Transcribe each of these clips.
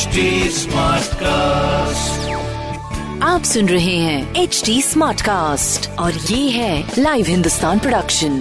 HD Smartcast. आप सुन रहे हैं एच डी स्मार्ट कास्ट और ये है लाइव हिंदुस्तान प्रोडक्शन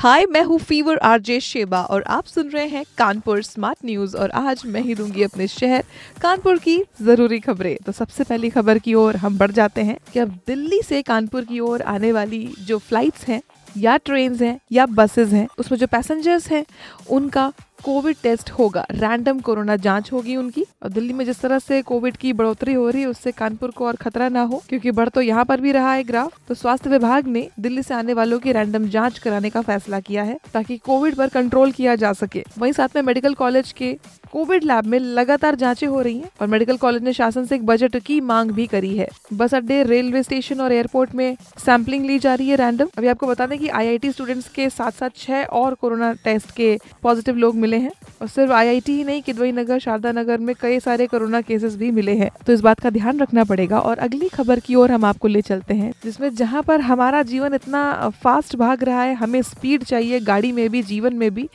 हाय मैं हूँ फीवर आरजे शेबा और आप सुन रहे हैं कानपुर स्मार्ट न्यूज़ और आज मैं ही दूँगी अपने शहर कानपुर की ज़रूरी खबरें तो सबसे पहली खबर की ओर हम बढ़ जाते हैं कि अब दिल्ली से कानपुर की ओर आने वाली जो फ्लाइट्स हैं या ट्रेन हैं या बसेस हैं उसमें जो पैसेंजर्स हैं उनका कोविड टेस्ट होगा। रैंडम कोरोना जाँच होगी उनकी। और दिल्ली में जिस तरह से कोविड की बढ़ोतरी हो रही है, उससे कानपुर को और खतरा ना हो, क्योंकि बढ़ तो यहाँ पर भी रहा है ग्राफ। तो स्वास्थ्य विभाग ने दिल्ली से आने वालों की रैंडम जाँच कराने का फैसला किया है, ताकि कोविड पर कंट्रोल किया जा सके। वहीं साथ में मेडिकल कॉलेज के कोविड लैब में लगातार जांचें हो रही हैं, और मेडिकल कॉलेज ने शासन से एक बजट की मांग भी करी है। बस अड्डे, रेलवे स्टेशन और एयरपोर्ट में सैंपलिंग ली जा रही है रैंडम। अभी आपको बता दें कि आईआईटी स्टूडेंट्स के साथ साथ छह और कोरोना टेस्ट के पॉजिटिव लोग मिले हैं और सिर्फ़ आईआईटी ही नहीं, किदवई नगर, शारदा नगर में कई सारे कोरोना केसेस भी मिले हैं। तो इस बात का ध्यान रखना पड़ेगा और अगली खबर की ओर हम आपको ले चलते हैं, जिसमें जहाँ पर हमारा जीवन इतना फास्ट भाग रहा है, हमें स्पीड चाहिए, गाड़ी में भी, जीवन में भी,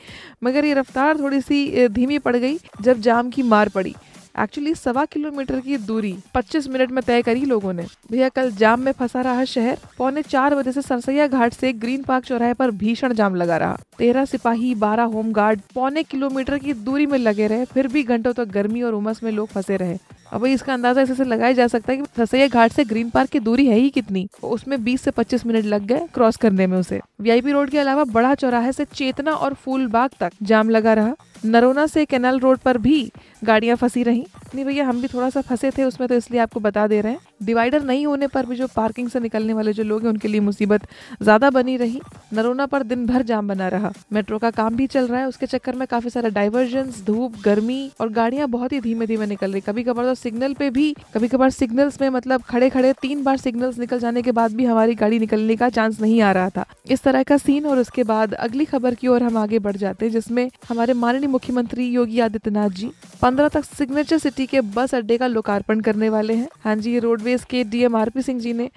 मगर ये रफ्तार थोड़ी सी धीमी पड़ गई, जब जाम की मार पड़ी। एक्चुअली सवा किलोमीटर की दूरी 25 मिनट में तय करी लोगों ने। भैया, कल जाम में फंसा रहा शहर। पौने चार बजे से सरसैया घाट से ग्रीन पार्क चौराहे पर भीषण जाम लगा रहा। तेरह सिपाही, बारह होमगार्ड पौने किलोमीटर की दूरी में लगे रहे। फिर भी घंटों तक तो गर्मी और उमस में लोग फंसे रहे। अब इसका अंदाज़ा ऐसे लगाया जा सकता है कि सरसैया घाट से ग्रीन पार्क की दूरी है ही कितनी। उसमें 20 से 25 मिनट लग गए क्रॉस करने में उसे। वीआईपी रोड के अलावा बड़ा चौराहे से चेतना और फूलबाग तक जाम लगा रहा। नरोना से कैनाल रोड पर भी गाड़ियाँ फंसी रही। नहीं भैया, हम भी थोड़ा सा फंसे थे उसमें तो इसलिए आपको बता दे रहे हैं। डिवाइडर नहीं होने पर भी जो पार्किंग से निकलने वाले जो लोग हैं, उनके लिए मुसीबत ज़्यादा बनी रही। नरोना पर दिन भर जाम बना रहा। मेट्रो का काम भी चल रहा है, उसके चक्कर में काफ़ी सारा डाइवर्जन धूप, गर्मी और गाड़ियाँ बहुत ही धीमे धीमे निकल रही। कभी कभार तो सिग्नल पे भी कभी कभार सिग्नल्स में मतलब खड़े खड़े तीन बार सिग्नल्स निकल जाने के बाद भी हमारी गाड़ी निकलने का चांस नहीं आ रहा था। इस तरह का सीन और उसके बाद अगली खबर की ओर हम आगे बढ़ जाते जिसमें हमारे माननीय मुख्यमंत्री योगी आदित्यनाथ जी पंद्रह तक सिग्नेचर सिटी के बस अड्डे का लोकार्पण करने वाले हैं। हाँ जी रोडवेज़ के डीएम आरपी सिंह जी ने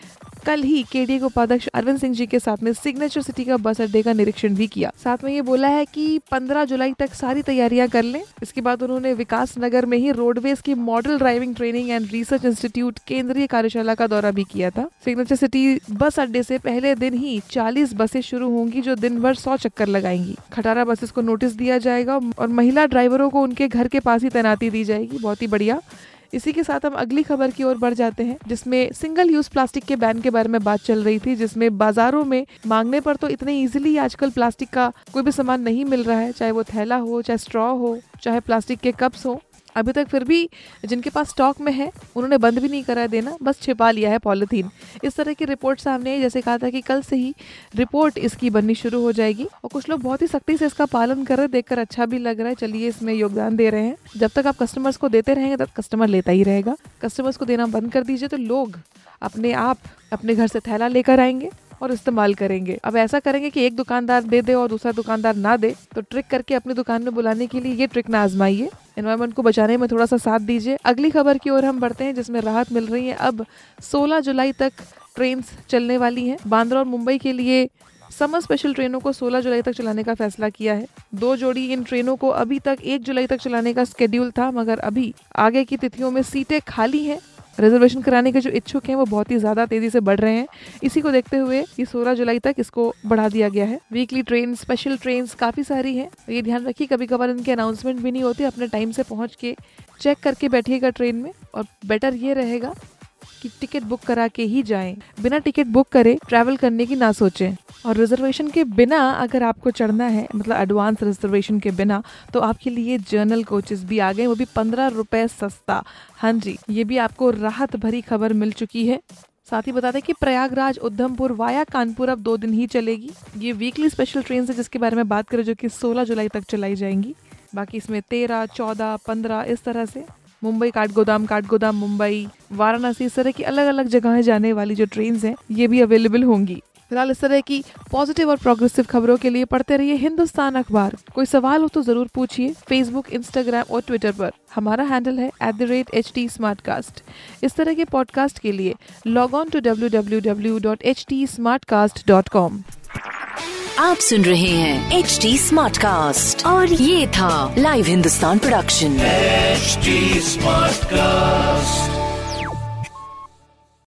कल ही केडीए के उपाध्यक्ष अरविंद सिंह जी के साथ में सिग्नेचर सिटी का बस अड्डे का निरीक्षण भी किया। साथ में ये बोला है कि 15 जुलाई तक सारी तैयारियाँ कर लें। इसके बाद उन्होंने विकास नगर में ही रोडवेज़ की model driving training and research institute केंद्रीय कार्यशाला का दौरा भी किया था। सिग्नेचर सिटी बस अड्डे से पहले दिन ही चालीस बसें शुरू होंगी जो दिन भर सौ चक्कर लगाएँगी। खटारा बसेस को नोटिस दिया जाएगा और महिला ड्राइवरों को उनके घर के पास ही तैनाती दी जाएगी। बहुत ही बढ़िया। इसी के साथ हम अगली खबर की ओर बढ़ जाते हैं, जिसमें सिंगल यूज़ प्लास्टिक के बैन के बारे में बात चल रही थी, जिसमें बाजारों में मांगने पर तो इतने इजीली आजकल प्लास्टिक का कोई भी सामान नहीं मिल रहा है, चाहे वो थैला हो, चाहे स्ट्रॉ हो, चाहे प्लास्टिक के कप्स हो। अभी तक फिर भी जिनके पास स्टॉक में है, उन्होंने बंद भी नहीं करा देना, बस छिपा लिया है पॉलिथीन इस तरह की रिपोर्ट सामने आई, जैसे कहा था कि कल से ही रिपोर्ट इसकी बननी शुरू हो जाएगी। और कुछ लोग बहुत ही सख्ती से इसका पालन कर रहे देखकर अच्छा भी लग रहा है। चलिए इसमें योगदान दे रहे हैं। जब तक आप कस्टमर्स को देते रहेंगे, तब कस्टमर लेता ही रहेगा। कस्टमर्स को देना बंद कर दीजिए तो लोग अपने आप, अपने घर से थैला लेकर आएँगे और इस्तेमाल करेंगे। अब ऐसा करेंगे कि एक दुकानदार दे दे और दूसरा दुकानदार ना दे तो ट्रिक करके अपनी दुकान में बुलाने के लिए ये ट्रिक ना आजमाइए। एनवायरमेंट को बचाने में थोड़ा सा साथ दीजिए। अगली खबर की ओर हम बढ़ते हैं, जिसमें राहत मिल रही है। अब 16 जुलाई तक ट्रेन चलने वाली हैं। बांद्रा और मुंबई के लिए समर स्पेशल ट्रेनों को 16 जुलाई तक चलाने का फैसला किया है। दो जोड़ी इन ट्रेनों को अभी तक 1 जुलाई तक चलाने का स्केड्यूल था, मगर अभी आगे की तिथियों में सीटें खाली हैं। रिजर्वेशन कराने के जो इच्छुक हैं, वो बहुत ही ज़्यादा तेज़ी से बढ़ रहे हैं। इसी को देखते हुए ये 16 जुलाई तक इसको बढ़ा दिया गया है। वीकली ट्रेन स्पेशल ट्रेन काफ़ी सारी हैं। ये ध्यान रखिए कभी कभार इनके अनाउंसमेंट भी नहीं होते, अपने टाइम से पहुँच के चेक करके बैठिएगा ट्रेन में और बेटर ये रहेगा कि टिकट बुक करा के ही जाएँ। बिना टिकट बुक करे ट्रैवल करने की ना सोचें। और रिजर्वेशन के बिना अगर आपको चढ़ना है मतलब एडवांस रिजर्वेशन के बिना तो आपके लिए जर्नल कोचेस भी आ गए वो भी पंद्रह रुपए सस्ता। हाँ जी, ये भी आपको राहत भरी खबर मिल चुकी है। साथ ही बता दें कि प्रयागराज, उधमपुर वाया कानपुर अब दो दिन ही चलेगी। ये वीकली स्पेशल ट्रेन है जिसके बारे में बात करें जो कि 16 जुलाई तक चलाई जाएँगी। बाकी इसमें तेरह, चौदह, पंद्रह, इस तरह से। मुंबई, काठगोदाम काठगोदाम, मुंबई, वाराणसी, इस तरह की अलग अलग जगह जाने वाली जो ट्रेन हैं, ये भी अवेलेबल होंगी। फ़िलहाल इस तरह की पॉजिटिव और प्रोग्रेसिव खबरों के लिए पढ़ते रहिए हिंदुस्तान अखबार। कोई सवाल हो तो ज़रूर पूछिए फेसबुक इंस्टाग्राम और ट्विटर पर। हमारा हैंडल है at the rate H T इस तरह के पॉडकास्ट के लिए log on to W W W dot H T smartcast dot com आप सुन रहे हैं एच डी स्मार्ट कास्ट और ये था live Hindustan production HD Smartcast.